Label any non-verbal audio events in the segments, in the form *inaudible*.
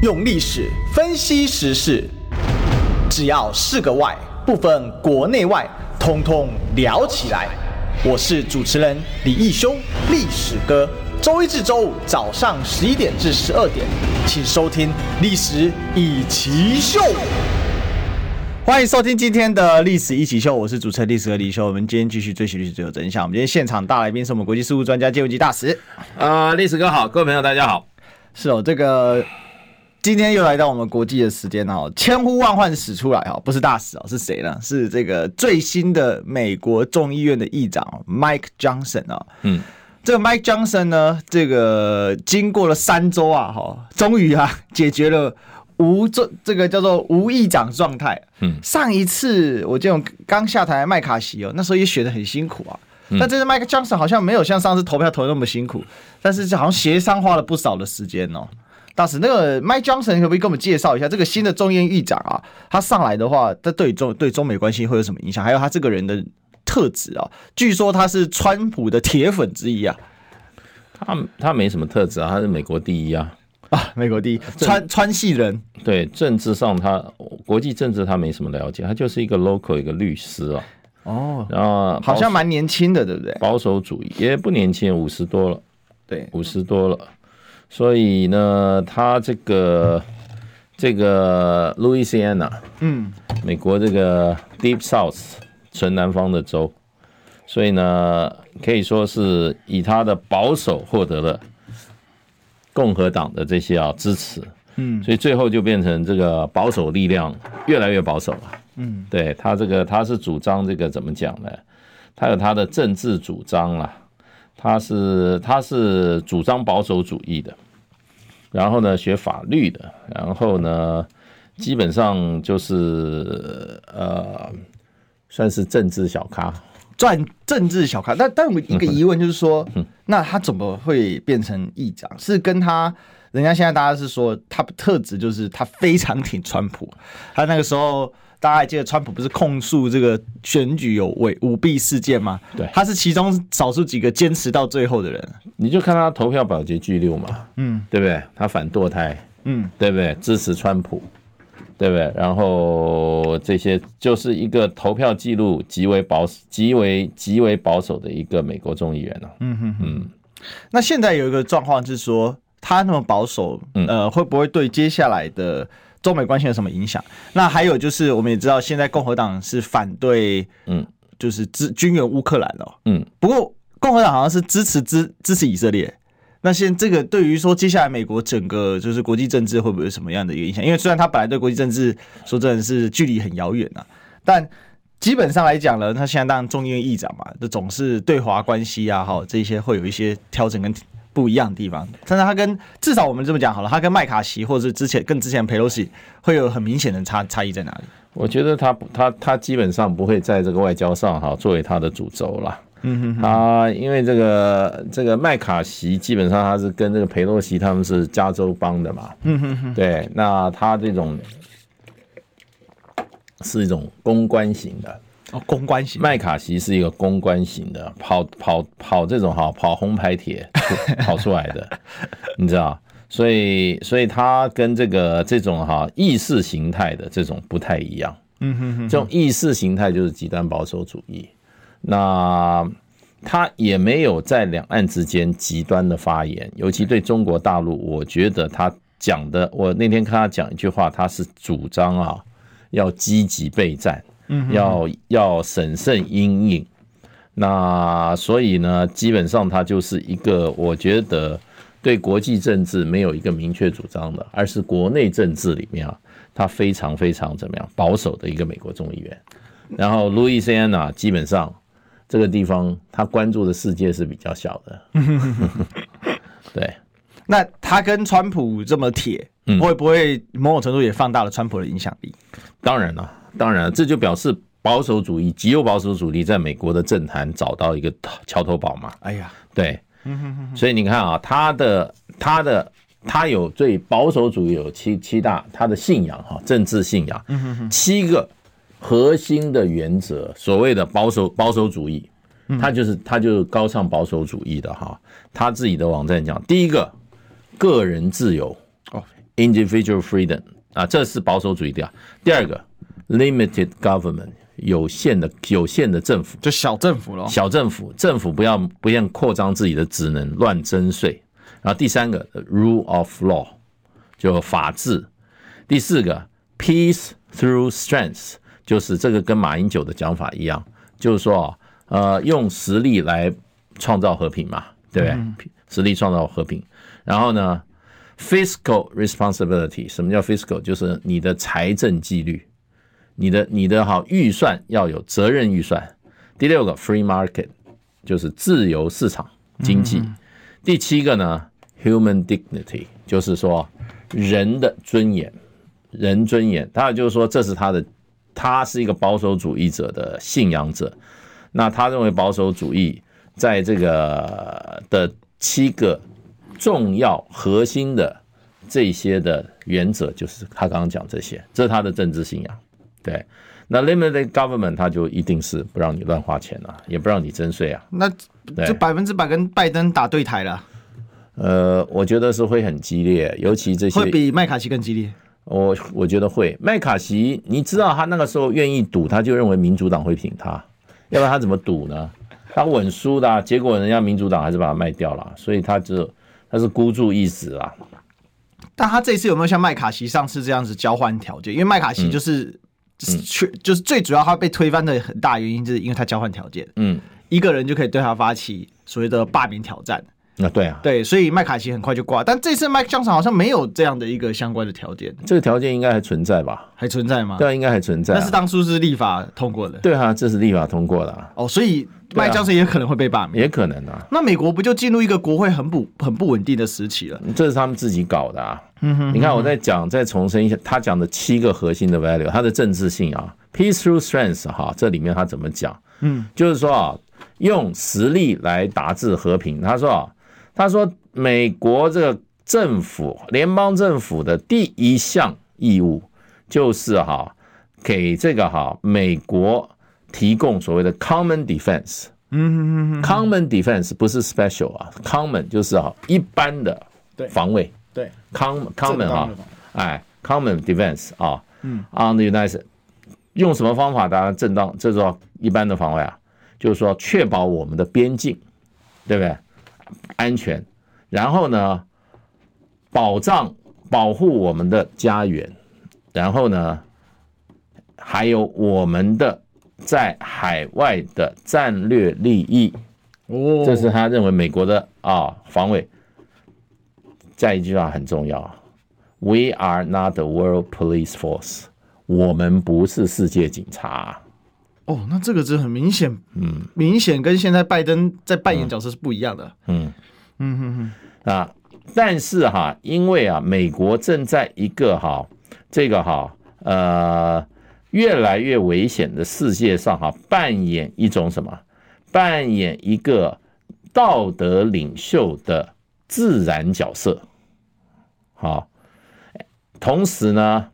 用历史分析时事，只要是个“外”，不分国内外，通通聊起来。我是主持人李义修，历史哥。周一至周五早上十一点至十二点，请收听《历史一奇秀》。欢迎收听今天的《历史一起秀》，我是主持人历史哥李修。我们今天继续追寻历史，最有真相。我们今天现场大来宾是我们国际事务专家、借文吉大使。啊、呃，历史哥好，各位朋友大家好。是哦，这个。今天又来到我们国际的时间哦，千呼万唤始出来哈，不是大使哦，是谁呢？是这个最新的美国众议院的议长 Mike Johnson 啊。嗯，这个 Mike Johnson 呢，这个经过了三周啊，哈，终于啊 *laughs* 解决了无这这个叫做无议长状态。嗯，上一次我这种刚下台麦卡锡哦，那时候也选的很辛苦啊。但这次 Mike Johnson 好像没有像上次投票投的那么辛苦，但是好像协商花了不少的时间哦。大使，那个 Mike Johnson 可不可以给我们介绍一下这个新的众议院议长啊？他上来的话，他对中对中美关系会有什么影响？还有他这个人的特质啊？据说他是川普的铁粉之一啊。他他没什么特质啊，他是美国第一啊啊，美国第一川川系人。对，政治上他国际政治他没什么了解，他就是一个 local 一个律师啊。哦，然后好像蛮年轻的，对不对？保守主义也不年轻，五十多了。对，五十多了。所以呢，他这个这个路易斯安那，嗯，美国这个 Deep South 纯南方的州，所以呢，可以说是以他的保守获得了共和党的这些啊支持，嗯，所以最后就变成这个保守力量越来越保守了，嗯，对他这个他是主张这个怎么讲呢？他有他的政治主张啦。他是他是主张保守主义的，然后呢学法律的，然后呢基本上就是呃算是政治小咖，赚政治小咖。但但我一个疑问就是说，*laughs* 那他怎么会变成议长？是跟他人家现在大家是说他的特质就是他非常挺川普，他那个时候。大家还记得川普不是控诉这个选举有违舞弊事件吗？对，他是其中少数几个坚持到最后的人。你就看他投票表决记录嘛，嗯，对不对？他反堕胎，嗯，对不对？支持川普，对不对？然后这些就是一个投票记录极为保守、极为极为保守的一个美国众议员了。嗯哼嗯。那现在有一个状况是说，他那么保守，呃，会不会对接下来的？中美关系有什么影响？那还有就是，我们也知道，现在共和党是反对，嗯，就是支军援乌克兰了，嗯。不过共和党好像是支持支支持以色列。那现在这个对于说接下来美国整个就是国际政治会不会有什么样的一个影响？因为虽然他本来对国际政治说真的是距离很遥远啊，但基本上来讲呢，他现在当众议院议长嘛，这总是对华关系啊，哈，这些会有一些调整跟。不一样的地方，但是他跟至少我们这么讲好了，他跟麦卡锡或者是之前跟之前佩洛西会有很明显的差差异在哪里？我觉得他他他基本上不会在这个外交上哈作为他的主轴了。嗯哼，哼，他因为这个这个麦卡锡基本上他是跟这个佩洛西他们是加州帮的嘛。嗯哼哼，对，那他这种是一种公关型的。哦，公关型，麦卡锡是一个公关型的，跑跑跑这种哈，跑红牌铁 *laughs* 跑出来的，*laughs* 你知道，所以所以他跟这个这种哈意识形态的这种不太一样，嗯哼哼，这种意识形态就是极端保守主义，那他也没有在两岸之间极端的发言，尤其对中国大陆，我觉得他讲的，我那天看他讲一句话，他是主张啊要积极备战。嗯，要要审慎因应，那所以呢，基本上他就是一个，我觉得对国际政治没有一个明确主张的，而是国内政治里面啊，他非常非常怎么样保守的一个美国众议员。然后路易斯安那基本上这个地方他关注的世界是比较小的。*laughs* 对，那他跟川普这么铁，会不会某种程度也放大了川普的影响力？当然了。当然了，这就表示保守主义、极右保守主义在美国的政坛找到一个桥头堡嘛。哎呀，对，所以你看啊，他的、他的、他有最保守主义有七七大，他的信仰哈，政治信仰，七个核心的原则，所谓的保守保守主义，他就是他就是高尚保守主义的哈。他自己的网站讲，第一个，个人自由哦。individual freedom 啊，这是保守主义的。第二个，limited government 有限的有限的政府，就小政府咯。小政府，政府不要不要扩张自己的职能，乱征税。然后第三个，rule of law 就法治。第四个，peace through strength 就是这个跟马英九的讲法一样，就是说呃，用实力来创造和平嘛，对不对？嗯、实力创造和平。然后呢，fiscal responsibility 什么叫 fiscal？就是你的财政纪律，你的你的好预算要有责任预算。第六个，free market 就是自由市场经济。嗯第七个呢，human dignity，就是说人的尊严，人尊严。他就是说，这是他的，他是一个保守主义者的信仰者。那他认为保守主义在这个的七个重要核心的这些的原则，就是他刚刚讲这些，这是他的政治信仰。对，那 limited government 他就一定是不让你乱花钱啊，也不让你征税啊。那就百分之百跟拜登打对台了。呃，我觉得是会很激烈，尤其这些会比麦卡锡更激烈。我我觉得会，麦卡锡，你知道他那个时候愿意赌，他就认为民主党会挺他，要不然他怎么赌呢？他稳输的，结果人家民主党还是把他卖掉了，所以他就他是孤注一掷啊。但他这次有没有像麦卡锡上次这样子交换条件？因为麦卡锡就是、嗯、就是就是最主要他被推翻的很大原因，就是因为他交换条件。嗯。一个人就可以对他发起所谓的罢免挑战。那对啊，对，所以麦卡锡很快就挂。但这次麦克江 n 好像没有这样的一个相关的条件。这个条件应该还存在吧？还存在吗？对，应该还存在。但是当初是立法通过的。对啊，这是立法通过的。哦，所以麦江 n 也可能会被罢免。也可能啊。那美国不就进入一个国会很不很不稳定的时期了？这是他们自己搞的啊。嗯哼。你看，我再讲，再重申一下，他讲的七个核心的 value，他的政治性啊，peace through strength 哈，这里面他怎么讲？嗯，就是说啊。用实力来达至和平。他说啊，他说美国这个政府，联邦政府的第一项义务就是哈，给这个哈美国提供所谓的 common defense。嗯 common defense 不是 special 啊，common 就是啊一般的防卫。对，common common 啊，哎，common defense 啊，嗯，on the United，用什么方法达正当？这是一般的防卫啊。就是说，确保我们的边境，对不对？安全，然后呢，保障、保护我们的家园，然后呢，还有我们的在海外的战略利益。哦，这是他认为美国的啊防卫。再一句话很重要：We are not the world police force。我们不是世界警察。哦，那这个是很明显，嗯，明显跟现在拜登在扮演角色是不一样的，嗯嗯嗯嗯啊，但是哈，因为啊，美国正在一个哈，这个哈，呃，越来越危险的世界上哈，扮演一种什么？扮演一个道德领袖的自然角色，好，同时呢，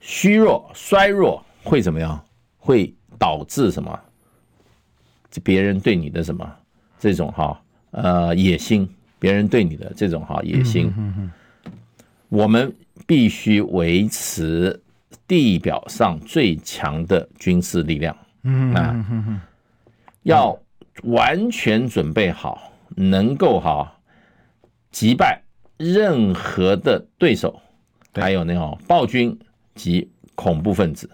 虚弱、衰弱。会怎么样？会导致什么？别人对你的什么这种哈呃野心？别人对你的这种哈野心，我们必须维持地表上最强的军事力量，啊，要完全准备好，能够哈击败任何的对手，还有那种暴君及恐怖分子。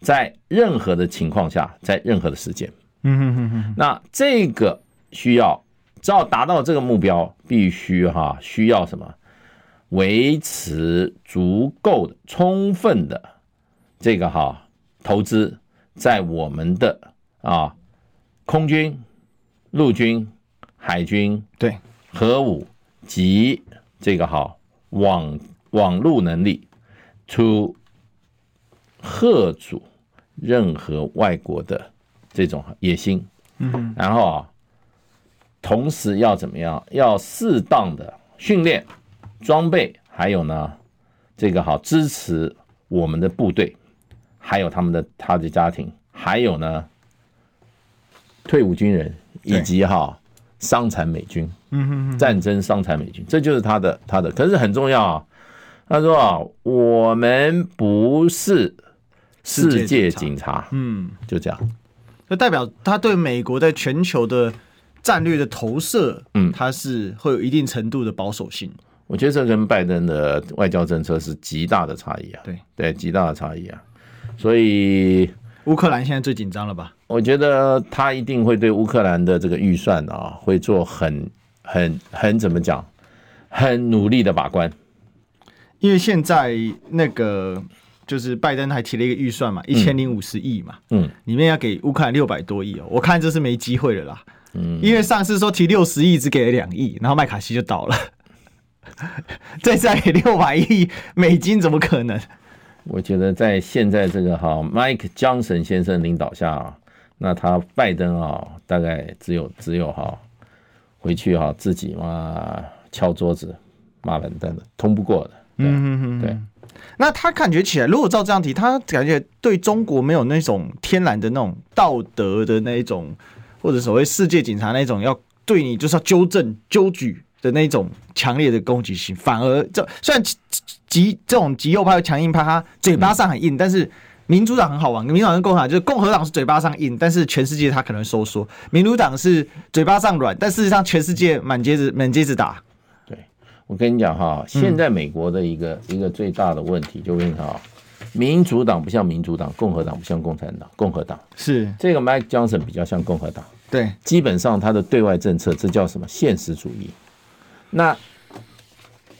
在任何的情况下，在任何的时间，嗯那这个需要，只要达到这个目标，必须哈需要什么？维持足够的、充分的这个哈投资在我们的啊空军、陆军、海军对。核武及这个哈网网络能力，to 吓阻任何外国的这种野心，嗯，然后啊，同时要怎么样？要适当的训练、装备，还有呢，这个好支持我们的部队，还有他们的他的家庭，还有呢，退伍军人以及哈伤残美军，嗯，战争伤残美军，这就是他的他的，可是很重要啊。他说啊，我们不是世界警察，嗯，就这样，就代表他对美国在全球的战略的投射，嗯，他是会有一定程度的保守性。我觉得这跟拜登的外交政策是极大的差异啊，对对，极大的差异啊，所以乌克兰现在最紧张了吧？我觉得他一定会对乌克兰的这个预算啊，会做很很很怎么讲，很努力的把关。因为现在那个就是拜登还提了一个预算嘛，一千零五十亿嘛，嗯，里面要给乌克兰六百多亿哦，我看这是没机会了啦，嗯，因为上次说提六十亿，只给了两亿，然后麦卡锡就倒了。*laughs* 再再给六百亿美金，怎么可能？我觉得在现在这个哈，Mike Johnson 先生领导下，那他拜登啊，大概只有只有哈，回去哈自己嘛敲桌子骂人的，通不过的。嗯嗯对。那他感觉起来，如果照这样提，他感觉对中国没有那种天然的那种道德的那一种，或者所谓世界警察那种要对你就是要纠正纠举。的那种强烈的攻击性，反而这虽然极这种极右派和强硬派，他嘴巴上很硬，但是民主党很好玩。民主党跟共和党就是共和党是嘴巴上硬，但是全世界他可能收缩；民主党是嘴巴上软，但事实上全世界满街子满街子打。对，我跟你讲哈，现在美国的一个、嗯、一个最大的问题，就跟你讲，民主党不像民主党，共和党不像共产党，共和党是这个 Mike Johnson 比较像共和党。对，基本上他的对外政策，这叫什么现实主义。那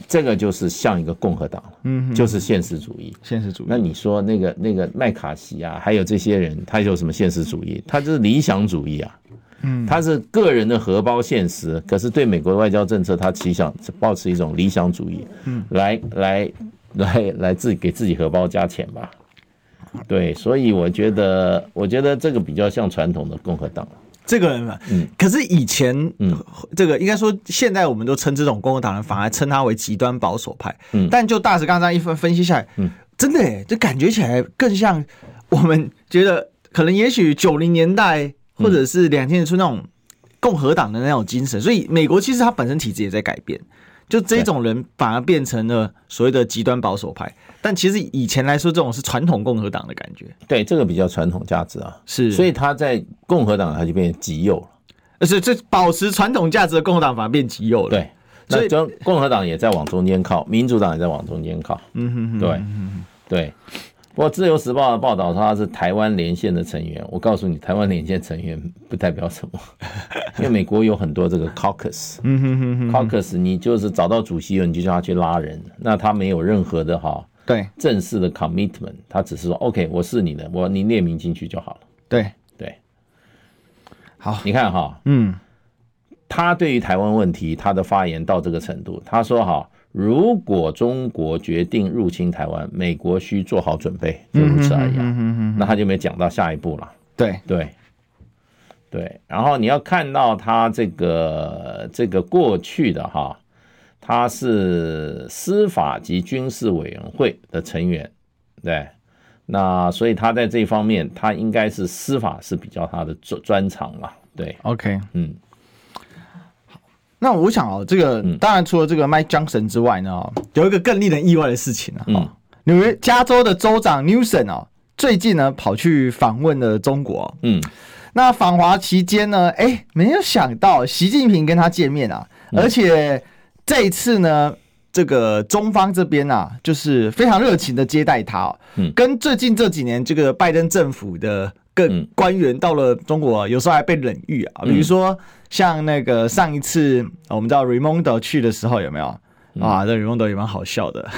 这个就是像一个共和党，嗯，就是现实主义，现实主义。那你说那个那个麦卡锡啊，还有这些人，他有什么现实主义？他就是理想主义啊，嗯，他是个人的荷包现实，可是对美国的外交政策，他其实想保持一种理想主义，嗯，来来来来自己给自己荷包加钱吧，对，所以我觉得我觉得这个比较像传统的共和党。这个人嘛，嗯，可是以前，嗯，这个应该说，现在我们都称这种共和党人，反而称他为极端保守派，嗯，但就大使刚刚一分分析下来，嗯，真的诶，就感觉起来更像我们觉得可能也许九零年代或者是两千年初那种共和党的那种精神，所以美国其实它本身体制也在改变。就这种人反而变成了所谓的极端保守派，但其实以前来说，这种是传统共和党的感觉。对，这个比较传统价值啊，是，所以他在共和党他就变极右了，而且这保持传统价值的共和党反而变极右了。对，那就共和党也在往中间靠，民主党也在往中间靠。嗯哼哼，对，对。不过，《自由时报》的报道说他是台湾连线的成员。我告诉你，台湾连线成员不代表什么，*laughs* 因为美国有很多这个 caucus，caucus 你就是找到主席了，你就叫他去拉人。那他没有任何的哈对正式的 commitment，他只是说 OK，我是你的，我你列名进去就好了。对对，好，你看哈，嗯，他对于台湾问题他的发言到这个程度，他说哈。如果中国决定入侵台湾，美国需做好准备，就如此而已。那他就没讲到下一步了。对对对，然后你要看到他这个这个过去的哈，他是司法及军事委员会的成员，对，那所以他在这方面，他应该是司法是比较他的专专长了。对，OK，嗯。那我想哦，这个当然除了这个 Mike Johnson 之外呢，有一个更令人意外的事情啊。纽约加州的州长 Newsom 哦，最近呢跑去访问了中国。嗯，那访华期间呢，哎，没有想到习近平跟他见面啊，而且这一次呢，这个中方这边啊，就是非常热情的接待他。嗯，跟最近这几年这个拜登政府的。更官员到了中国，有时候还被冷遇啊。比如说，像那个上一次我们知道 Raimondo 去的时候，有没有啊？这 Raimondo 也蛮好笑的。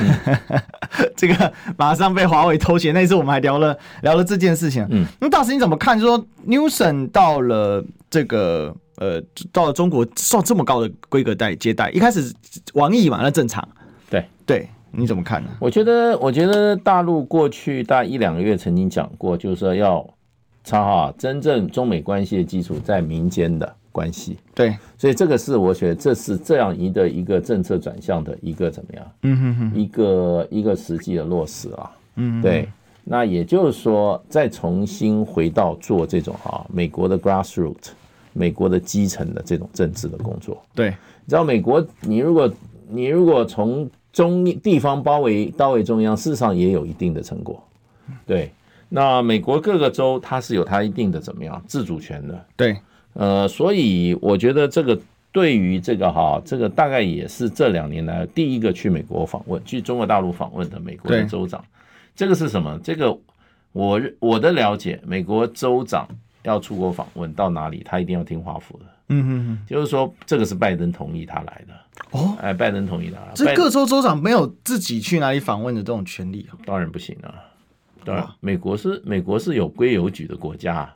*laughs* 这个马上被华为偷袭，那次我们还聊了聊了这件事情。嗯，那大师你怎么看？就说 Newson 到了这个呃，到了中国受这么高的规格待接待，一开始王毅嘛，那正常。对对，你怎么看呢？我觉得，我觉得大陆过去大概一两个月曾经讲过，就是说要。超哈，真正中美关系的基础在民间的关系，对，所以这个是我觉得这是这样一个一个政策转向的一个怎么样，嗯哼哼，一个一个实际的落实啊，嗯，对，那也就是说再重新回到做这种啊美国的 grassroot，美国的基层的这种政治的工作。对，你知道美国，你如果你如果从中地方包围到位中央，事实上也有一定的成果。对，那美国各个州它是有它一定的怎么样自主权的。对，呃，所以我觉得这个对于这个哈，这个大概也是这两年来第一个去美国访问、去中国大陆访问的美国的州长。这个是什么？这个我我的了解，美国州长。要出国访问到哪里，他一定要听华府的。嗯嗯嗯，就是说，这个是拜登同意他来的。哦，哎，拜登同意他。这各州州长没有自己去哪里访问的这种权利啊？当然不行啊！当然，美国是美国是有规有矩的国家，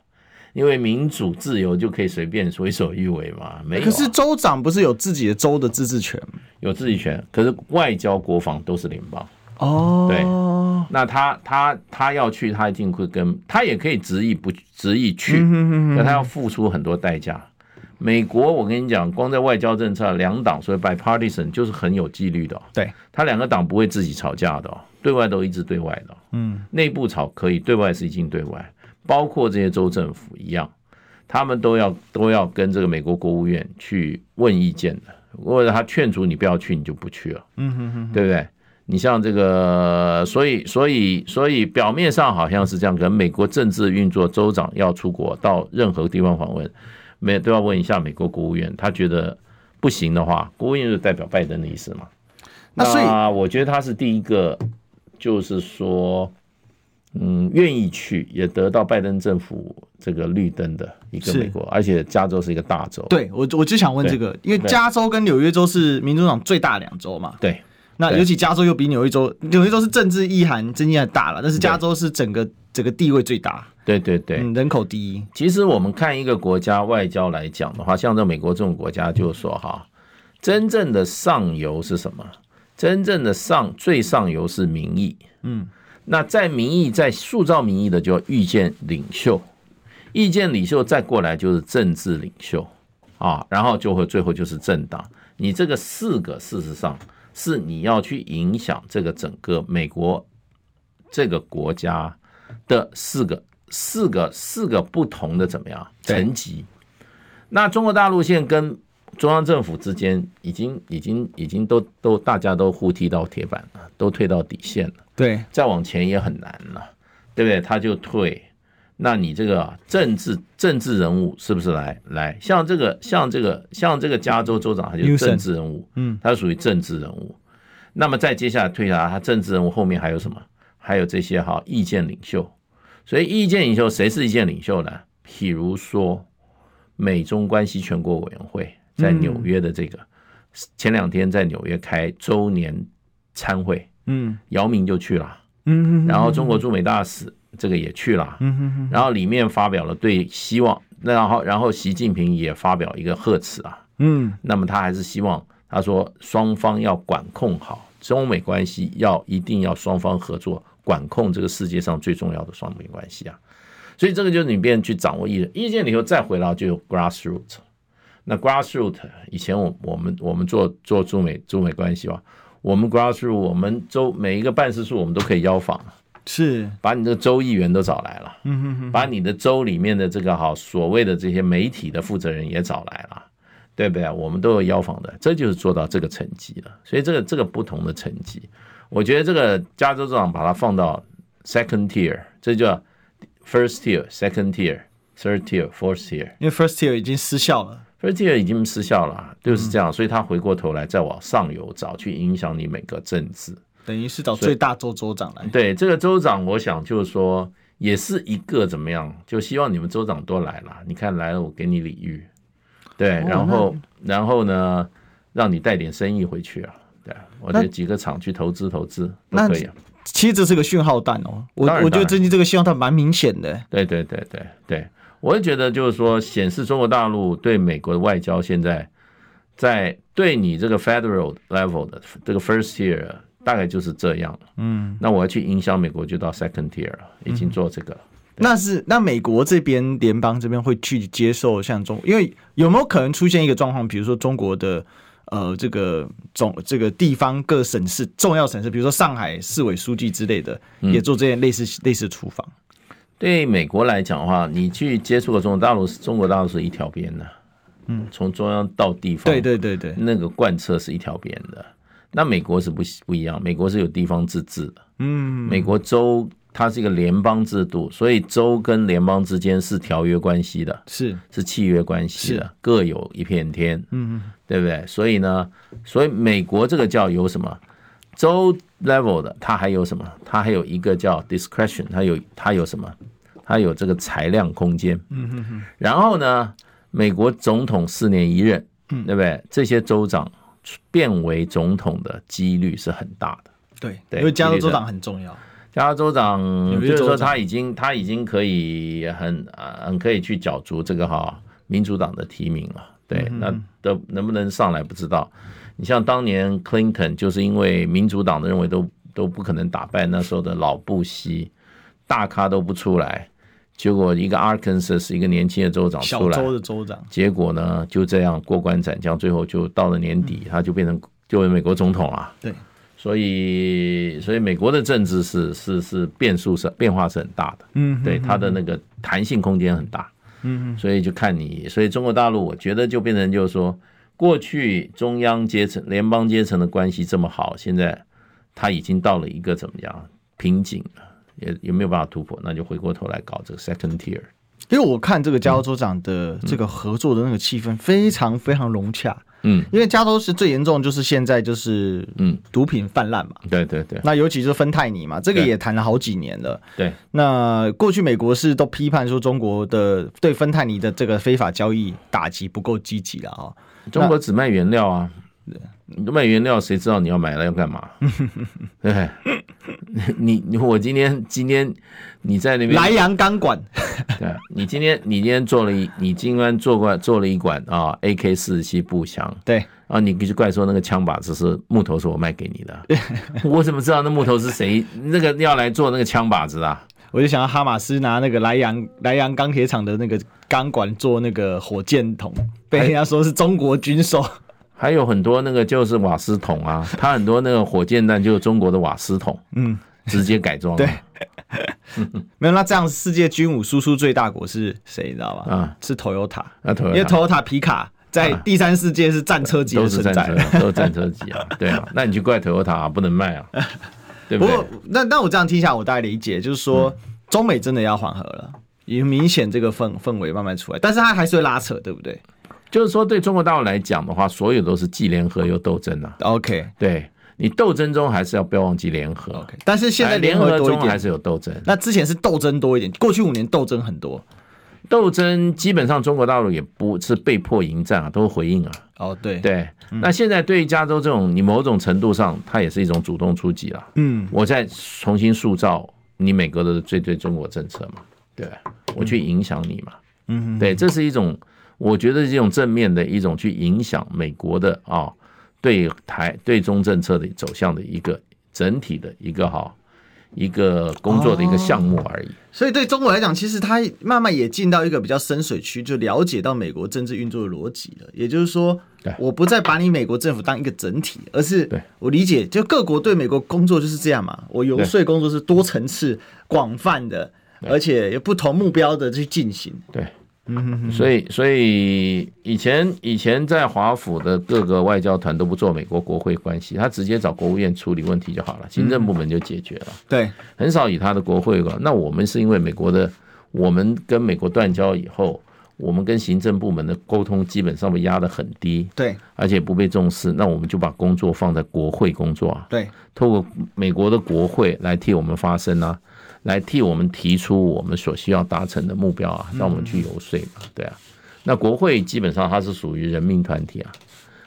因为民主自由就可以随便为所欲为嘛。没有、啊。可是州长不是有自己的州的自治权？有自治权，可是外交国防都是联邦。哦，对，那他他他要去，他一定会跟他也可以执意不执意去，那他要付出很多代价。美国，我跟你讲，光在外交政策，两党所以 bipartisan 就是很有纪律的。对，他两个党不会自己吵架的，对外都一直对外的。嗯，内部吵可以，对外是一定对外，包括这些州政府一样，他们都要都要跟这个美国国务院去问意见的。或者他劝阻你不要去，你就不去了。嗯哼哼，对不对？你像这个，所以所以所以表面上好像是这样，跟美国政治运作，州长要出国到任何地方访问，没都要问一下美国国务院，他觉得不行的话，国务院就代表拜登的意思嘛。那所以我觉得他是第一个，就是说，嗯，愿意去也得到拜登政府这个绿灯的一个美国，而且加州是一个大州。对，我我就想问这个，因为加州跟纽约州是民主党最大两州嘛。对。那尤其加州又比纽约州，纽约州是政治意涵争议还大了，但是加州是整个整个地位最大。对对对，嗯，人口第一。其实我们看一个国家外交来讲的话，像在美国这种国家，就是说哈，真正的上游是什么？真正的上最上游是民意。嗯，那在民意在塑造民意的，就意见领袖，意见领袖再过来就是政治领袖啊，然后就会最后就是政党。你这个四个事实上。是你要去影响这个整个美国这个国家的四个四个四个不同的怎么样层级？那中国大陆现在跟中央政府之间已经已经已经都都大家都互踢到铁板了，都退到底线了。对，再往前也很难了，对不对？他就退。那你这个政治政治人物是不是来来像这个像这个像这个加州州长他就是政治人物，嗯，他属于政治人物。那么再接下来退下来，他政治人物后面还有什么？还有这些哈意见领袖。所以意见领袖谁是意见领袖呢？譬如说美中关系全国委员会在纽约的这个前两天在纽约开周年参会，嗯，姚明就去了，嗯，然后中国驻美大使。这个也去了，嗯然后里面发表了对希望，那然后然后习近平也发表一个贺词啊，嗯，那么他还是希望他说双方要管控好中美关系，要一定要双方合作管控这个世界上最重要的双边关系啊，所以这个就是你便去掌握意意见以后再回到就有 grassroot，那 grassroot 以前我我们我们做做中美中美关系吧，我们 grassroot 我们州每一个办事处我们都可以邀访。是。把你的州议员都找来了，嗯哼哼，把你的州里面的这个好所谓的这些媒体的负责人也找来了，对不对？我们都有邀访的，这就是做到这个层级了。所以这个这个不同的层级，我觉得这个加州州长把它放到 second tier，这叫 first tier、second tier、third tier、fourth tier，因为 first tier 已经失效了，first tier 已经失效了，就是这样。所以他回过头来再往上游找，去影响你每个政治。等于是找最大州州长来。对这个州长，我想就是说，也是一个怎么样？就希望你们州长都来了。你看来了，我给你礼遇，对，然后然后呢，让你带点生意回去啊。对，我这几个厂去投资投资都可以啊。其实这是个讯号弹哦。我我觉得最近这个讯号弹蛮明显的。对对对对对，我也觉得就是说，显示中国大陆对美国的外交现在在对你这个 federal level 的这个 first year。大概就是这样，嗯，那我要去影响美国，就到 second tier 了，已经做这个了。那是那美国这边联邦这边会去接受像中，因为有没有可能出现一个状况，比如说中国的呃这个总这个地方各省市重要省市，比如说上海市委书记之类的，也做这些类似类似出访。对美国来讲的话，你去接触的中国大陆，中国大陆是一条边的。嗯，从中央到地方，对对对对，那个贯彻是一条边的。那美国是不不一样，美国是有地方自治的。嗯，美国州它是一个联邦制度，所以州跟联邦之间是条约关系的，是是契约关系的，各有一片天。嗯嗯，对不对？所以呢，所以美国这个叫有什么州 level 的，它还有什么？它还有一个叫 discretion，它有它有什么？它有这个裁量空间。嗯哼哼。然后呢，美国总统四年一任，嗯对不对？这些州长。变为总统的几率是很大的，对，对，因为加州州长很重要。加州州长就是说他已经他已经可以很呃很可以去角逐这个哈民主党的提名了，对，那都能不能上来不知道。你像当年 Clinton 就是因为民主党的认为都都不可能打败那时候的老布希，大咖都不出来。结果一个 Arkansas 是一个年轻的州长出来，小州的州长，结果呢就这样过关斩将，最后就到了年底，他就变成就美国总统了。对，所以所以美国的政治是是是变数是变化是很大的，嗯，对，它的那个弹性空间很大，嗯，所以就看你，所以中国大陆我觉得就变成就是说，过去中央阶层、联邦阶层的关系这么好，现在他已经到了一个怎么样瓶颈了。也也没有办法突破，那就回过头来搞这个 second tier。因为我看这个加州州长的这个合作的那个气氛非常非常融洽。嗯，因为加州是最严重，就是现在就是嗯毒品泛滥嘛。对对对。那尤其是芬太尼嘛，这个也谈了好几年了。对。那过去美国是都批判说中国的对芬太尼的这个非法交易打击不够积极了啊。中国只卖原料啊。卖原料，谁知道你要买了要干嘛？*laughs* 对，你你我今天今天你在那边莱阳钢管，*laughs* 对，你今天你今天做了一，你今天做过做了一管啊，AK 四十七步枪，对，啊，你必须怪说那个枪把子是木头，是我卖给你的，*laughs* 我怎么知道那木头是谁？那个要来做那个枪把子啊？我就想到哈马斯拿那个莱阳莱阳钢铁厂的那个钢管做那个火箭筒，被人家说是中国军售。*laughs* 还有很多那个就是瓦斯桶啊，它很多那个火箭弹就是中国的瓦斯桶，嗯，直接改装。对，*laughs* 没有，那这样世界军武输出最大国是谁？你知道吧？啊，是 Toyota，因为 Toyota 皮卡在第三世界是战车级的存在，都是战车，都是战车级啊。*laughs* 对啊，那你就怪 Toyota 啊，不能卖啊，对不对？不过，那那我这样听下来，我大概理解，就是说中美真的要缓和了，也明显这个氛氛围慢慢出来，但是它还是会拉扯，对不对？就是说，对中国大陆来讲的话，所有都是既联合又斗争呐。OK，对你斗争中还是要不要忘记联合。OK，但是现在联合中还是有斗争。那之前是斗争多一点，过去五年斗争很多。斗争基本上中国大陆也不是被迫迎战啊，都是回应啊。哦，对对。那现在对于加州这种，你某种程度上，它也是一种主动出击了。嗯，我在重新塑造你美国的最对中国政策嘛，对，我去影响你嘛。嗯，对，这是一种。我觉得这种正面的一种去影响美国的啊，对台对中政策的走向的一个整体的一个哈一个工作的一个项目而已。所以对中国来讲，其实它慢慢也进到一个比较深水区，就了解到美国政治运作的逻辑了。也就是说，我不再把你美国政府当一个整体，而是我理解，就各国对美国工作就是这样嘛。我游说工作是多层次、广泛的，而且有不同目标的去进行。对。嗯，所以所以以前以前在华府的各个外交团都不做美国国会关系，他直接找国务院处理问题就好了，行政部门就解决了。对，很少以他的国会了。那我们是因为美国的，我们跟美国断交以后，我们跟行政部门的沟通基本上被压得很低，对，而且不被重视。那我们就把工作放在国会工作啊，对，透过美国的国会来替我们发声啊。来替我们提出我们所需要达成的目标啊，让我们去游说嘛，对啊。那国会基本上它是属于人民团体啊，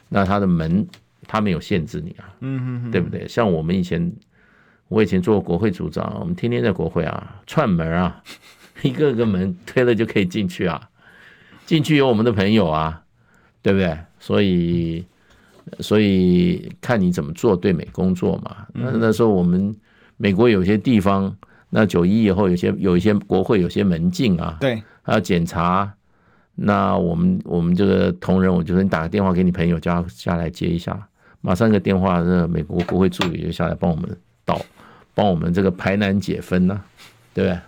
那它的门它没有限制你啊，嗯嗯，对不对？像我们以前，我以前做国会组长，我们天天在国会啊串门啊，*laughs* 一个个门推了就可以进去啊，进去有我们的朋友啊，对不对？所以所以看你怎么做对美工作嘛。那那时候我们美国有些地方。那九一以后，有些有一些国会有些门禁啊，对，还要检查。那我们我们这个同仁，我就说你打个电话给你朋友，叫他下来接一下。马上一个电话，这美国国会助理就下来帮我们导，帮我们这个排难解纷呢、啊，对不对？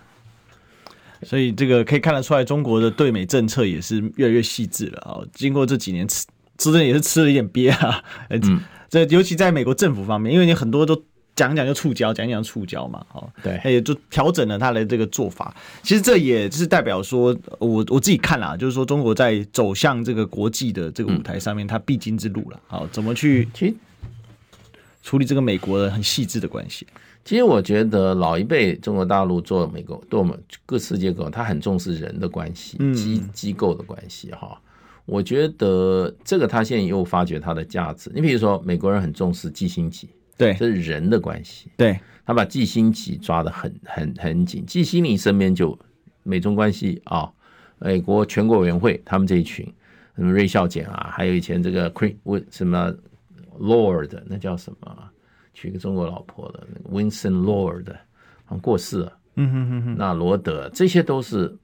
所以这个可以看得出来，中国的对美政策也是越来越细致了啊。经过这几年吃，真的也是吃了一点鳖啊。嗯，这尤其在美国政府方面，因为你很多都。讲讲就触礁，讲讲触礁嘛，哦，对，也就调整了他的这个做法。其实这也是代表说，我我自己看啦，就是说中国在走向这个国际的这个舞台上面，它必经之路了。好，怎么去去处理这个美国的很细致的关系？其实我觉得老一辈中国大陆做美国对我们各世界各，他很重视人的关系，机机构的关系哈。我觉得这个他现在又发掘它的价值。你比如说，美国人很重视季辛吉。对，这是人的关系。对，他把季辛吉抓得很很很紧。季辛吉身边就美中关系啊，美国全国委员会他们这一群，什么芮孝俭啊，还有以前这个 Queen 什么 Lord 那叫什么，娶个中国老婆的 Winston Lord 好像过世了。嗯哼哼哼，那罗德这些都是，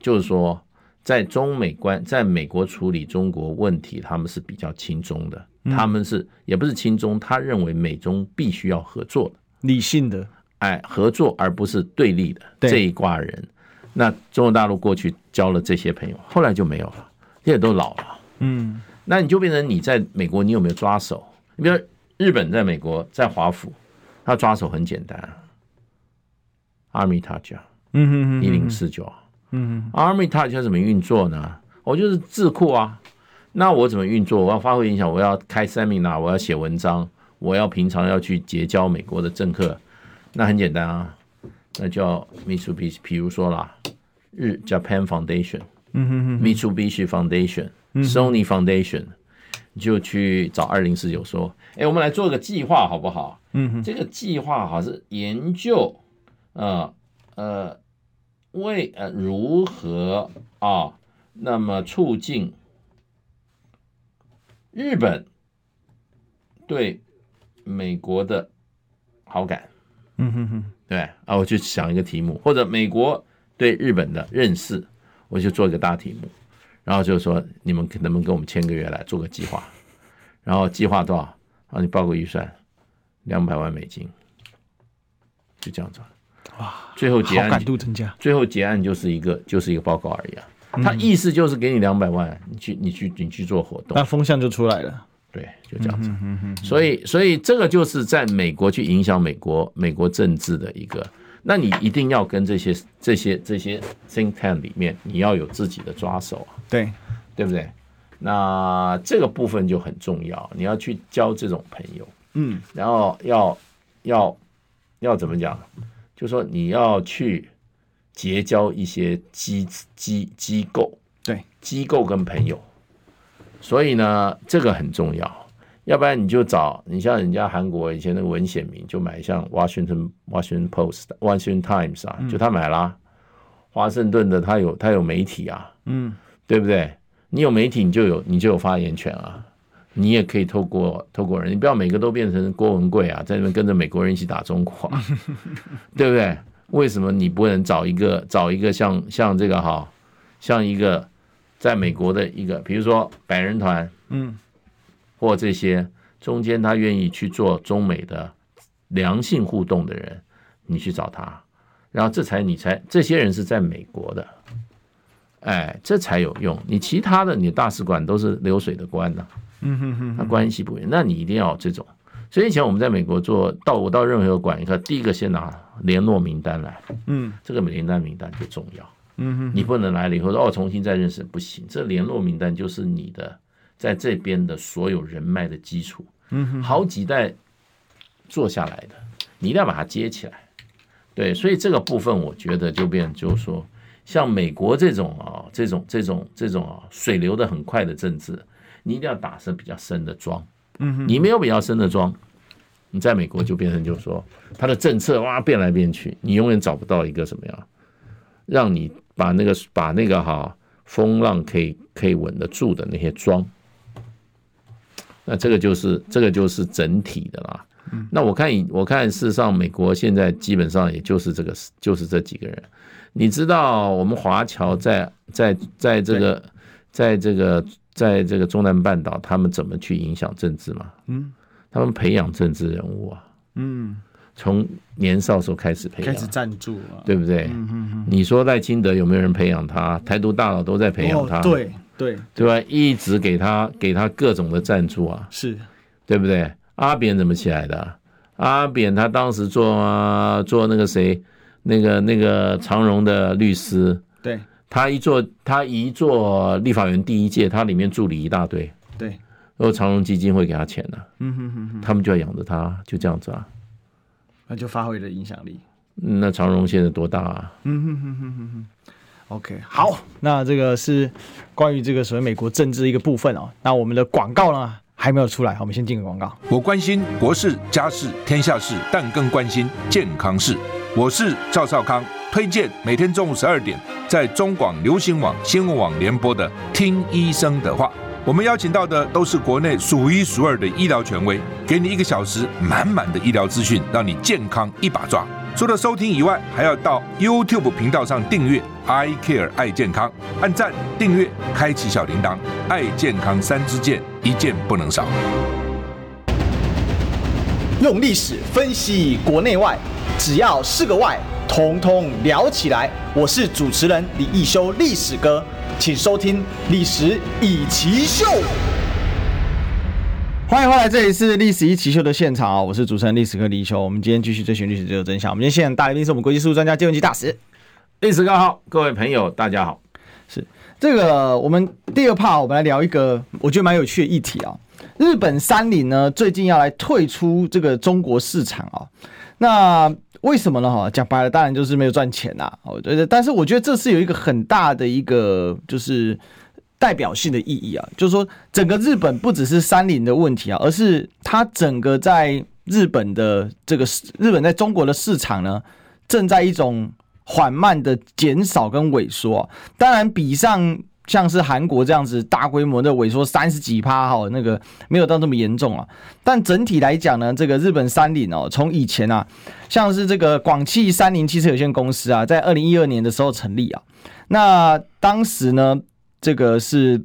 就是说在中美关，在美国处理中国问题，他们是比较轻松的。他们是也不是亲中，他认为美中必须要合作的，理性的，哎，合作而不是对立的这一挂人。那中国大陆过去交了这些朋友，后来就没有了，这些都老了。嗯，那你就变成你在美国，你有没有抓手？你比如日本在美国在华府，他抓手很简单，Armitage，嗯哼哼，一零四九，嗯，Armitage 怎么运作呢？我就是智库啊。那我怎么运作？我要发挥影响，我要开 seminar，我要写文章，我要平常要去结交美国的政客。那很简单啊，那叫 Mitsubishi，比如说啦，日 Japan Foundation，嗯哼哼，Mitsubishi Foundation，Sony Foundation，你就去找二零四九说，哎，我们来做个计划好不好？嗯哼，这个计划好是研究，呃呃，为呃如何啊，那么促进。日本对美国的好感，嗯哼哼，对啊，我就想一个题目，或者美国对日本的认识，我就做一个大题目，然后就说你们能不能跟我们签个约来做个计划，然后计划多少？然后你报个预算，两百万美金，就这样子。哇，最后结案，感度增加，最后结案就是一个就是一个报告而已啊。他意思就是给你两百万，你去你去你去做活动，那风向就出来了。对，就这样子。所以所以这个就是在美国去影响美国美国政治的一个，那你一定要跟这些这些这些 think tank 里面，你要有自己的抓手啊。对，对不对？那这个部分就很重要，你要去交这种朋友。嗯，然后要要要怎么讲？就说你要去。结交一些机机机构，对机构跟朋友，所以呢，这个很重要。要不然你就找你像人家韩国以前那个文显明，就买像 Washington Washington Post、Washington Times 啊，就他买啦。华盛顿的他有他有媒体啊，嗯，对不对？你有媒体，你就有你就有发言权啊。你也可以透过透过人，你不要每个都变成郭文贵啊，在那边跟着美国人一起打中国，*laughs* 对不对？为什么你不能找一个找一个像像这个哈，像一个在美国的一个，比如说百人团，嗯，或这些中间他愿意去做中美的良性互动的人，你去找他，然后这才你才这些人是在美国的，哎，这才有用。你其他的你大使馆都是流水的官呢，嗯哼哼，那关系不远，那你一定要这种。所以以前我们在美国做到，我到任何一个馆，你看第一个先拿联络名单来，嗯，这个联单名单就重要，嗯哼，你不能来了以后说哦，重新再认识不行，这联络名单就是你的在这边的所有人脉的基础，嗯哼，好几代做下来的，你一定要把它接起来，对，所以这个部分我觉得就变就是说，像美国这种啊，这种这种这种啊，水流的很快的政治，你一定要打上比较深的桩。嗯，你没有比较深的桩，你在美国就变成就是说，他的政策哇变来变去，你永远找不到一个什么样，让你把那个把那个哈风浪可以可以稳得住的那些桩。那这个就是这个就是整体的啦。那我看我看事实上美国现在基本上也就是这个就是这几个人。你知道我们华侨在在在这个在这个。在这个中南半岛，他们怎么去影响政治吗？嗯，他们培养政治人物啊。嗯，从年少时候开始培养，开始赞助啊，对不对？嗯嗯嗯。你说赖清德有没有人培养他？台独大佬都在培养他，哦、对对对吧？一直给他给他各种的赞助啊，是，对不对？阿扁怎么起来的？阿扁他当时做、啊、做那个谁，那个那个长荣的律师，对，他一做他一做立法院第一届，他里面助理一大堆，对，然后长荣基金会给他钱呢、啊，嗯哼哼哼，他们就要养着他，就这样子啊。那就发挥了影响力。那长荣现在多大啊？嗯哼哼哼哼哼。OK，好，那这个是关于这个所谓美国政治一个部分哦。那我们的广告呢还没有出来，我们先进个广告。我关心国事、家事、天下事，但更关心健康事。我是赵少康，推荐每天中午十二点在中广流行网、新闻网联播的《听医生的话》。我们邀请到的都是国内数一数二的医疗权威，给你一个小时满满的医疗资讯，让你健康一把抓。除了收听以外，还要到 YouTube 频道上订阅 “I Care 爱健康”，按赞、订阅、开启小铃铛，爱健康三支箭，一件不能少。用历史分析国内外，只要是个“外”，统统聊起来。我是主持人李易修，历史哥。请收听《历史以奇秀》，欢迎回来，这里是《历史易起秀》的现场啊！我是主持人历史哥李易修。我们今天继续追寻历史最后真相。我们今天现场大来宾是我们国际事务专家金文吉大使，历史哥好，各位朋友大家好。是这个，我们第二 part 我们来聊一个我觉得蛮有趣的议题啊。日本三菱呢最近要来退出这个中国市场啊，那。为什么呢？哈，讲白了，当然就是没有赚钱呐。哦，对对，但是我觉得这是有一个很大的一个就是代表性的意义啊，就是说整个日本不只是三菱的问题啊，而是它整个在日本的这个日本在中国的市场呢，正在一种缓慢的减少跟萎缩。当然，比上。像是韩国这样子大规模的萎缩三十几趴哈，那个没有到这么严重啊。但整体来讲呢，这个日本三菱哦，从以前啊，像是这个广汽三菱汽车有限公司啊，在二零一二年的时候成立啊。那当时呢，这个是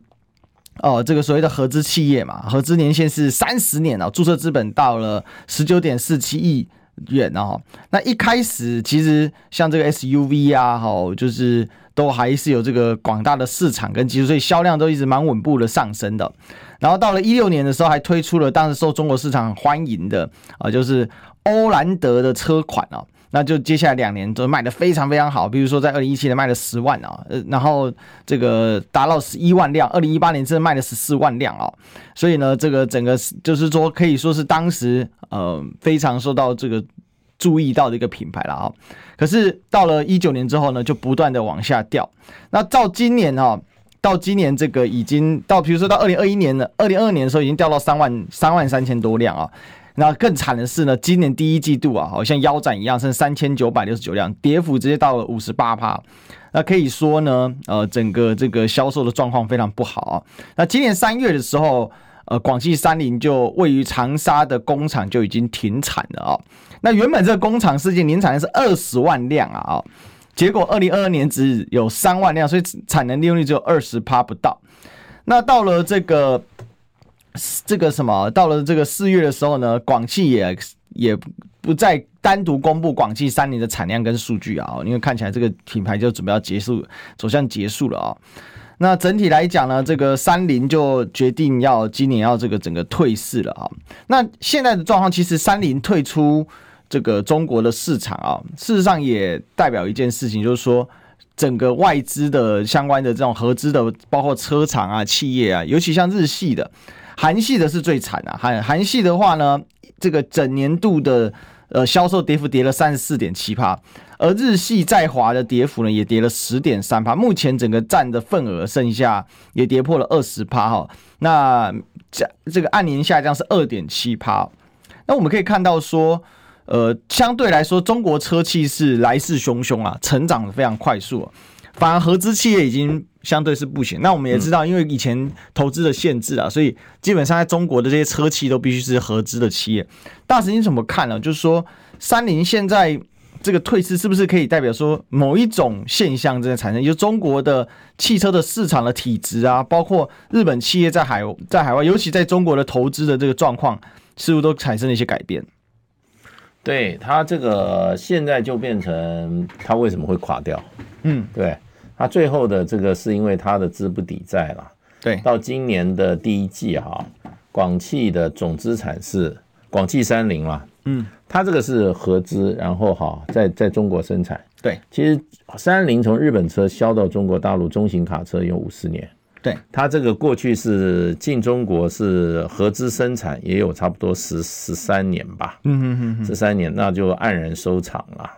哦，这个所谓的合资企业嘛，合资年限是三十年啊，注册资本到了十九点四七亿元哦。那一开始其实像这个 SUV 啊，哈，就是。都还是有这个广大的市场跟基础，所以销量都一直蛮稳步的上升的。然后到了一六年的时候，还推出了当时受中国市场欢迎的啊，就是欧蓝德的车款啊。那就接下来两年都卖的非常非常好，比如说在二零一七年卖了十万啊，呃，然后这个达到十一万辆，二零一八年真的卖了十四万辆啊。所以呢，这个整个就是说可以说是当时呃非常受到这个。注意到的一个品牌了啊，可是到了一九年之后呢，就不断的往下掉。那到今年啊，到今年这个已经到，比如说到二零二一年了，二零二二年的时候已经掉到三万三万三千多辆啊。那更惨的是呢，今年第一季度啊，好像腰斩一样，剩三千九百六十九辆，跌幅直接到了五十八趴。那可以说呢，呃，整个这个销售的状况非常不好啊。那今年三月的时候。呃，广汽三菱就位于长沙的工厂就已经停产了啊、那原本这个工厂世界年产能是二十万辆啊啊，结果二零二二年只有三万辆，所以产能利用率只有二十趴不到。那到了这个这个什么，到了这个四月的时候呢，广汽也也不再单独公布广汽三菱的产量跟数据啊，因为看起来这个品牌就准备要结束，走向结束了啊、那整体来讲呢，这个三菱就决定要今年要这个整个退市了啊。那现在的状况，其实三菱退出这个中国的市场啊，事实上也代表一件事情，就是说整个外资的相关的这种合资的，包括车厂啊、企业啊，尤其像日系的、韩系的是最惨啊。韩韩系的话呢，这个整年度的呃销售跌幅跌了三十四点七八。而日系在华的跌幅呢，也跌了十点三趴，目前整个占的份额剩下也跌破了二十趴哈。那这这个按年下降是二点七趴。那我们可以看到说，呃，相对来说，中国车企是来势汹汹啊，成长的非常快速，反而合资企业已经相对是不行。那我们也知道，因为以前投资的限制啊，所以基本上在中国的这些车企都必须是合资的企业。大使你怎么看呢？就是说，三菱现在。这个退市是不是可以代表说某一种现象正在产生？就中国的汽车的市场的体制啊，包括日本企业在海在海外，尤其在中国的投资的这个状况，似乎都产生了一些改变？对它这个现在就变成它为什么会垮掉？嗯，对，它最后的这个是因为它的资不抵债了。对，到今年的第一季哈，广汽的总资产是广汽三菱嘛。嗯，它这个是合资，然后哈在在中国生产。对，其实三菱从日本车销到中国大陆中型卡车有五十年。对，它这个过去是进中国是合资生产，也有差不多十十三年吧。嗯嗯嗯，十三年那就黯然收场了。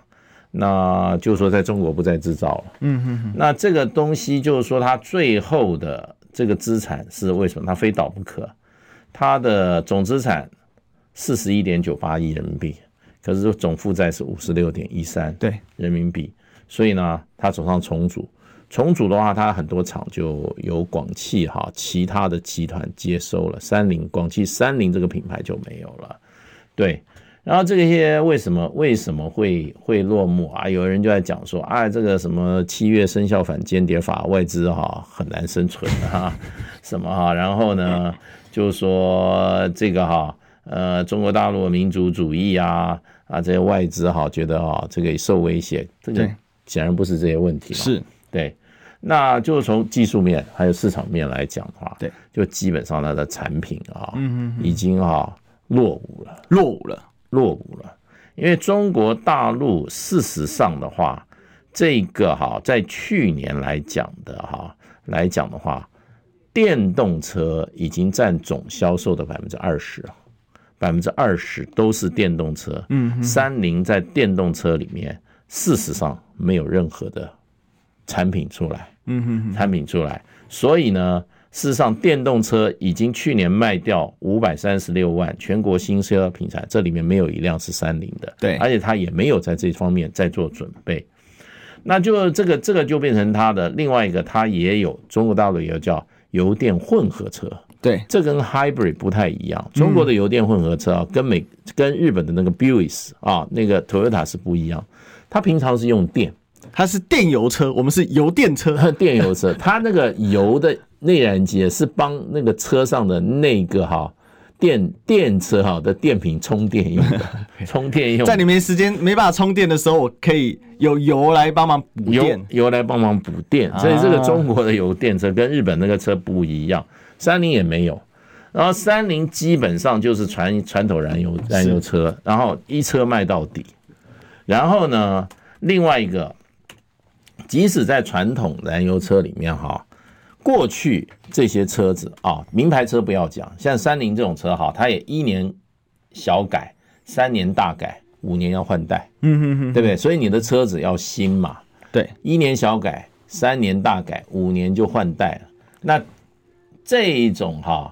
那就说在中国不再制造了。嗯嗯，那这个东西就是说它最后的这个资产是为什么？它非倒不可。它的总资产四十一点九八亿人民币，可是总负债是五十六点一三对人民币。所以呢，它走上重组。重组的话，它很多厂就由广汽哈其他的集团接收了，三菱广汽三菱这个品牌就没有了。对，然后这些为什么为什么会会落幕啊？有人就在讲说，啊，这个什么七月生效反间谍法，外资哈很难生存啊，*laughs* 什么哈？然后呢，就是说这个哈呃中国大陆民族主义啊啊这些外资哈觉得啊这个受威胁，这个显然不是这些问题，是。对。那就从技术面还有市场面来讲的话，对，就基本上它的产品啊，嗯嗯，已经啊落伍了，落伍了，落伍了。因为中国大陆事实上的话，这个哈在去年来讲的哈来讲的话，电动车已经占总销售的百分之二十啊，百分之二十都是电动车。嗯，三菱在电动车里面事实上没有任何的产品出来。嗯哼，产品出来，所以呢，事实上，电动车已经去年卖掉五百三十六万，全国新车品牌，这里面没有一辆是三菱的，对，而且它也没有在这方面在做准备，那就这个这个就变成它的另外一个，它也有中国大陆也有叫油电混合车，对，这跟 hybrid 不太一样，中国的油电混合车啊，跟美跟日本的那个 Buick 啊，那个 Toyota 是不一样，它平常是用电。它是电油车，我们是油电车。*laughs* 电油车，它那个油的内燃机是帮那个车上的那个哈电电车哈的电瓶充电用的，*laughs* 充电用。在你没时间没办法充电的时候，我可以有油来帮忙补电，油来帮忙补电。所以这个中国的油电车跟日本那个车不一样，三菱也没有。然后三菱基本上就是传传统燃油燃油车，然后一车卖到底。然后呢，另外一个。即使在传统燃油车里面哈，过去这些车子啊，名牌车不要讲，像三菱这种车哈，它也一年小改，三年大改，五年要换代，嗯哼哼，对不对？所以你的车子要新嘛，对，一年小改，三年大改，五年就换代了。那这一种哈，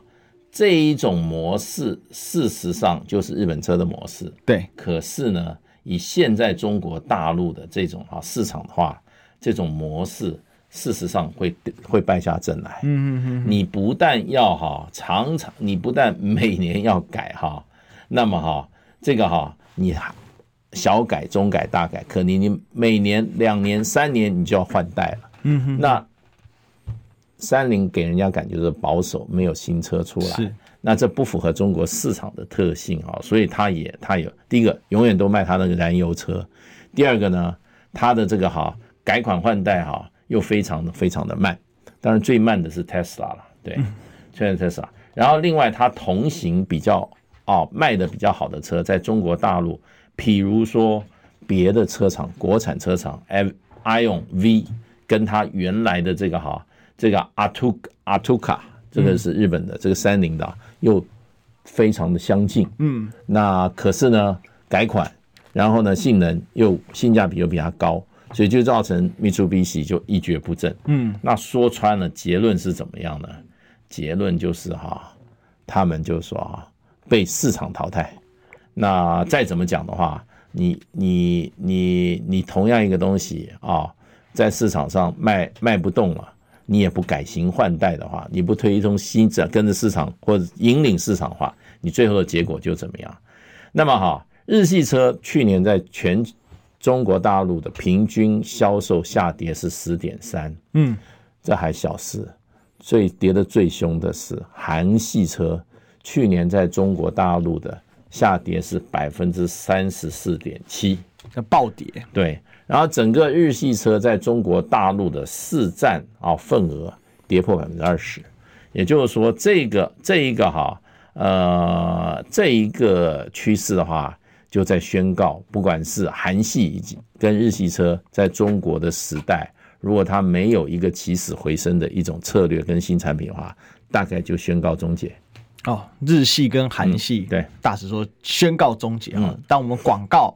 这一种模式，事实上就是日本车的模式，对。可是呢，以现在中国大陆的这种啊市场的话，这种模式事实上会会败下阵来。嗯嗯嗯，你不但要哈常常，你不但每年要改哈，那么哈这个哈你还小改、中改、大改，可能你每年、两年、三年你就要换代了。嗯哼，那三菱给人家感觉是保守，没有新车出来。那这不符合中国市场的特性啊，所以它也它有第一个永远都卖它那个燃油车，第二个呢，它的这个哈。改款换代哈，又非常的非常的慢，当然最慢的是 Tesla 了，对，确实 Tesla。然后另外它同行比较哦卖的比较好的车，在中国大陆，譬如说别的车厂，国产车厂，ION V，跟它原来的这个哈，这个 Atuka Atuka，这个是日本的，这个三菱的，又非常的相近，嗯，那可是呢改款，然后呢性能又性价比又比它高。所以就造成 Mitsubishi 就一蹶不振。嗯，那说穿了，结论是怎么样呢？结论就是哈，他们就说啊，被市场淘汰。那再怎么讲的话，你你你你同样一个东西啊，在市场上卖卖不动了，你也不改型换代的话，你不推一种新者跟着市场或者引领市场化，你最后的结果就怎么样？那么哈，日系车去年在全中国大陆的平均销售下跌是十点三，嗯，这还小事，最跌得最凶的是韩系车，去年在中国大陆的下跌是百分之三十四点七，暴跌。对，然后整个日系车在中国大陆的市占啊份额跌破百分之二十，也就是说，这个这一个哈呃这一个趋势的话，就在宣告，不管是韩系以及跟日系车在中国的时代，如果它没有一个起死回生的一种策略跟新产品的话，大概就宣告终结。哦，日系跟韩系，嗯，对，大使说宣告终结啊，嗯，但我们广告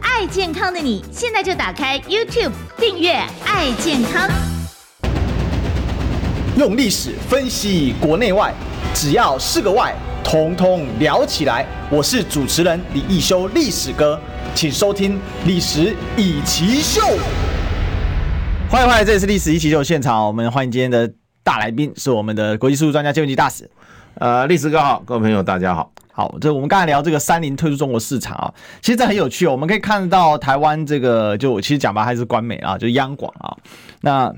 爱健康的你，现在就打开 YouTube 订阅“爱健康”，用历史分析国内外，只要是个“外”，统统聊起来。我是主持人李易修，历史哥，请收听《历史以奇秀》。欢迎欢迎，这里是《历史一奇秀》现场，我们欢迎今天的大来宾是我们的国际事务专家谢文吉大使。呃，历史哥好，各位朋友大家好。好，这我们刚才聊这个三菱退出中国市场啊，其实这很有趣哦。我们可以看到台湾这个，就其实讲白还是官媒啊，就央广啊。那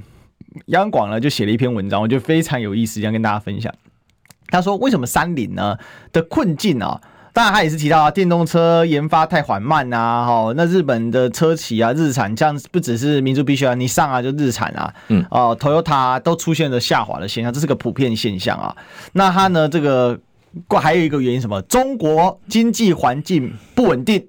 央广呢就写了一篇文章，我觉得非常有意思，想跟大家分享。他说，为什么三菱呢的困境啊？当然他也是提到啊，电动车研发太缓慢啊，哈，那日本的车企啊，日产这样不只是民族必须啊，你上啊就日产啊，嗯，哦，Toyota 都出现了下滑的现象，这是个普遍现象啊。那他呢这个。过还有一个原因，什么？中国经济环境不稳定。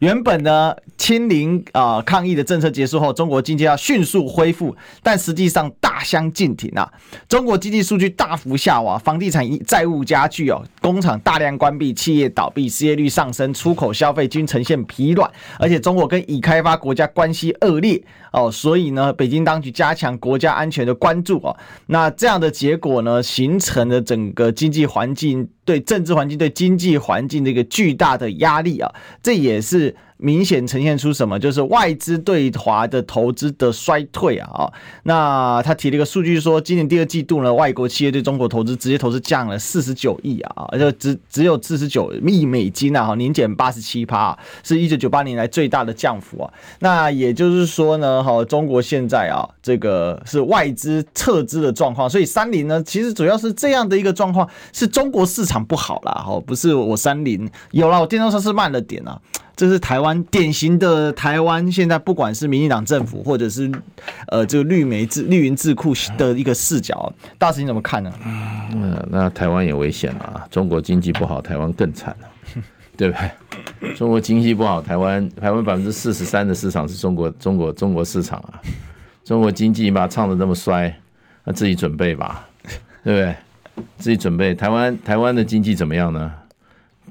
原本呢，清零啊抗疫的政策结束后，中国经济要迅速恢复，但实际上大相径庭啊！中国经济数据大幅下滑，房地产债务加剧哦，工厂大量关闭，企业倒闭，失业率上升，出口消费均呈现疲软，而且中国跟已开发国家关系恶劣哦，所以呢，北京当局加强国家安全的关注哦。那这样的结果呢，形成了整个经济环境对政治环境对经济环境的一个巨大的压力啊，这也是。明显呈现出什么？就是外资对华的投资的衰退啊！啊，那他提了一个数据说，今年第二季度呢，外国企业对中国投资直接投资降了四十九亿啊，就只只有四十九亿美金啊，哈，年减八十七趴，是一九九八年来最大的降幅啊。那也就是说呢，哈，中国现在啊，这个是外资撤资的状况，所以三菱呢，其实主要是这样的一个状况，是中国市场不好啦，哈，不是我三菱有了，我电动车是慢了点啊。这是台湾典型的台湾，现在不管是民进党政府，或者是呃这个绿媒智绿云智库的一个视角，大使你怎么看呢？嗯，那台湾也危险了啊，中国经济不好，台湾更惨了，*laughs* 对不对？中国经济不好，台湾台湾百分之四十三的市场是中国中国中国市场啊，中国经济嘛唱得那么衰，那自己准备吧，对不对？自己准备，台湾台湾的经济怎么样呢？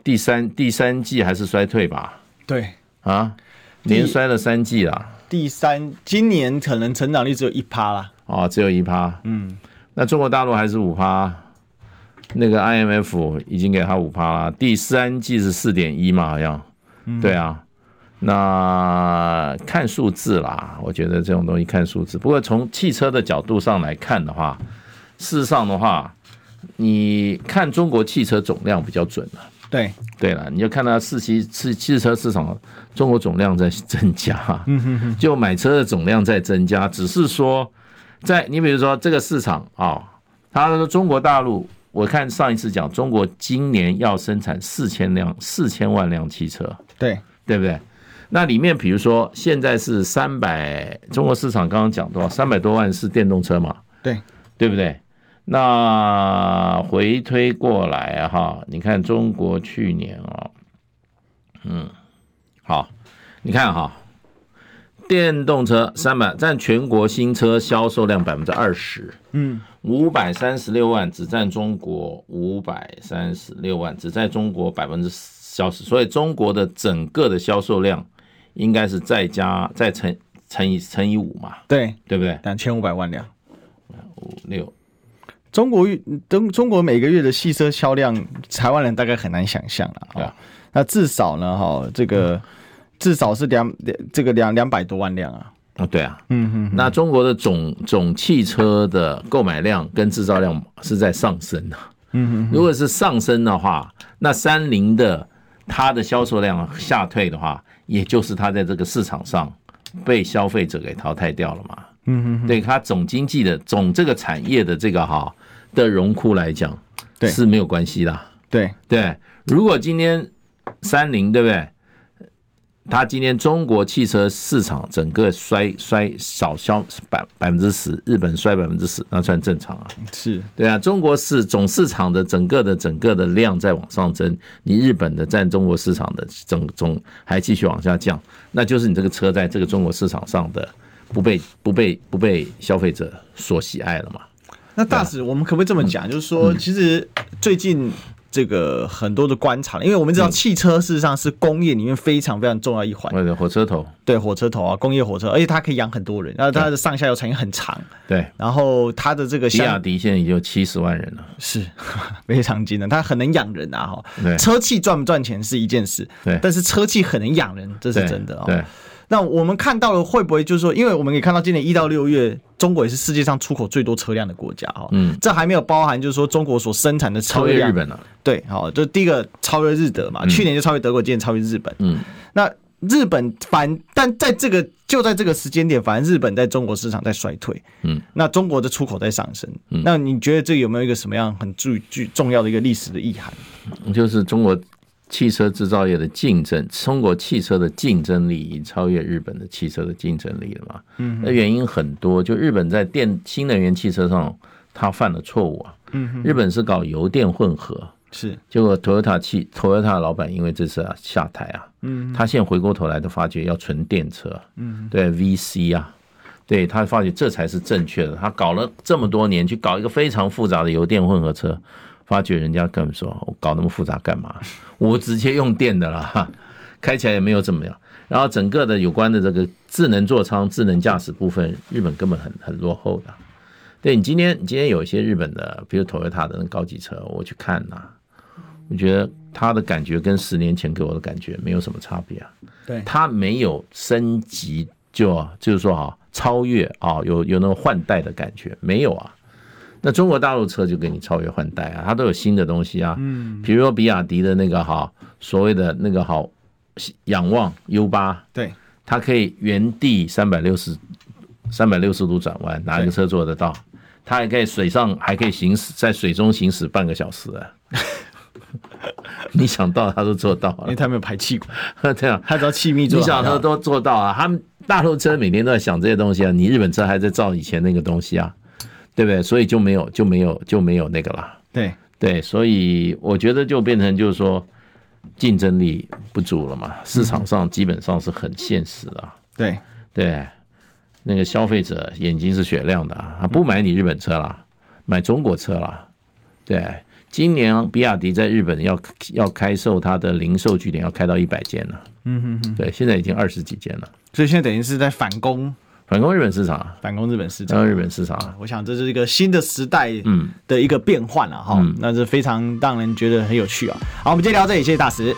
第三第三季还是衰退吧？对啊，连摔了三季啦。第三，今年可能成长率只有一趴啦。哦，只有一趴。嗯，那中国大陆还是五趴，那个 IMF 已经给他五趴了。第三季是四点一嘛，好像。嗯。对啊，那看数字啦，我觉得这种东西看数字。不过从汽车的角度上来看的话，事实上的话，你看中国汽车总量比较准了。对对了，你就看到四汽四汽车市场，中国总量在增加，就买车的总量在增加，只是说，在你比如说这个市场啊，他说中国大陆，我看上一次讲，中国今年要生产四千辆四千万辆汽车，对对不对？那里面比如说现在是三百，中国市场刚刚讲多少？三百多万是电动车嘛？对对不对？那回推过来哈，你看中国去年啊，嗯，好，你看哈，电动车三百占全国新车销售量百分之二十，嗯，五百三十六万只占中国五百三十六万，只占中国百分之销十，所以中国的整个的销售量应该是再加再乘乘以乘以五嘛，对对不对？两千五百万辆，五六。中国中中国每个月的汽车销量，台湾人大概很难想象了啊。那至少呢，哈，这个至少是两两这个两两百多万辆啊。哦，对啊，嗯嗯，那中国的总总汽车的购买量跟制造量是在上升的。嗯嗯，如果是上升的话，那三菱的它的销售量下退的话，也就是它在这个市场上被消费者给淘汰掉了嘛。嗯嗯，对它总经济的总这个产业的这个哈的荣枯来讲，对是没有关系的。对对，如果今天三菱对不对？他今天中国汽车市场整个衰衰少销百百分之十，日本衰百分之十，那算正常啊。是对啊，中国是总市场的整个的整个的量在往上增，你日本的占中国市场的总总还继续往下降，那就是你这个车在这个中国市场上的不被不被不被消费者所喜爱了嘛？那大使，我们可不可以这么讲？就是说，其实最近。这个很多的观察，因为我们知道汽车事实上是工业里面非常非常重要一环。对，火车头。对，火车头啊，工业火车，而且它可以养很多人，然后它的上下游产业很长。对，然后它的这个。比亚迪现在已经有七十万人了，是 *laughs* 非常惊人，它很能养人啊！哈，车企赚不赚钱是一件事，对，但是车企很能养人，这是真的啊。对。那我们看到了会不会就是说，因为我们可以看到今年一到六月，中国也是世界上出口最多车辆的国家哈。嗯，这还没有包含就是说中国所生产的车辆。超越日本了。对，好，就第一个超越日德嘛，去年就超越德国，今年超越日本。嗯，那日本反，但在这个就在这个时间点，反正日本在中国市场在衰退。嗯，那中国的出口在上升。嗯，那你觉得这有没有一个什么样很具具重要的一个历史的意涵？就是中国。汽车制造业的竞争，中国汽车的竞争力已经超越日本的汽车的竞争力了嘛？嗯，那原因很多，就日本在电新能源汽车上，他犯了错误啊。嗯，日本是搞油电混合，是结果 Toyota 汽 Toyota 老板因为这次啊下台啊，嗯，他现在回过头来都发觉要纯电车，嗯，对 VC 啊，对他发觉这才是正确的。他搞了这么多年，去搞一个非常复杂的油电混合车。发觉人家跟我们说，我搞那么复杂干嘛？我直接用电的了，*laughs* 开起来也没有怎么样。然后整个的有关的这个智能座舱、智能驾驶部分，日本根本很很落后的。对，你今天，你今天有一些日本的，比如 Toyota 的那高级车，我去看呐，我觉得它的感觉跟十年前给我的感觉没有什么差别啊。对，它没有升级，就就是说啊，超越啊，有有那种换代的感觉没有啊？那中国大陆车就给你超越换代啊，它都有新的东西啊，嗯，比如说比亚迪的那个哈，所谓的那个好仰望 U 八，对，它可以原地三百六十三百六十度转弯，哪一个车做得到？它还可以水上还可以行驶在水中行驶半个小时啊，*laughs* 你想到它都做到了，因为它没有排气管，*laughs* 这样它只要气密做，你想到都做到啊，他们大陆车每天都在想这些东西啊，你日本车还在造以前那个东西啊。对不对？所以就没有就没有就没有那个了。对对，所以我觉得就变成就是说竞争力不足了嘛，市场上基本上是很现实的。对对，那个消费者眼睛是雪亮的，啊不买你日本车啦，买中国车啦。对，今年比亚迪在日本要要开售它的零售据点，要开到一百间了。嗯哼哼，对，现在已经二十几间了。所以现在等于是在反攻。反攻日本市场，反攻日本市场，反攻日本市场。我想这是一个新的时代，嗯，的一个变换了哈，那是非常让人觉得很有趣啊。好，我们今天聊这里，谢谢大使。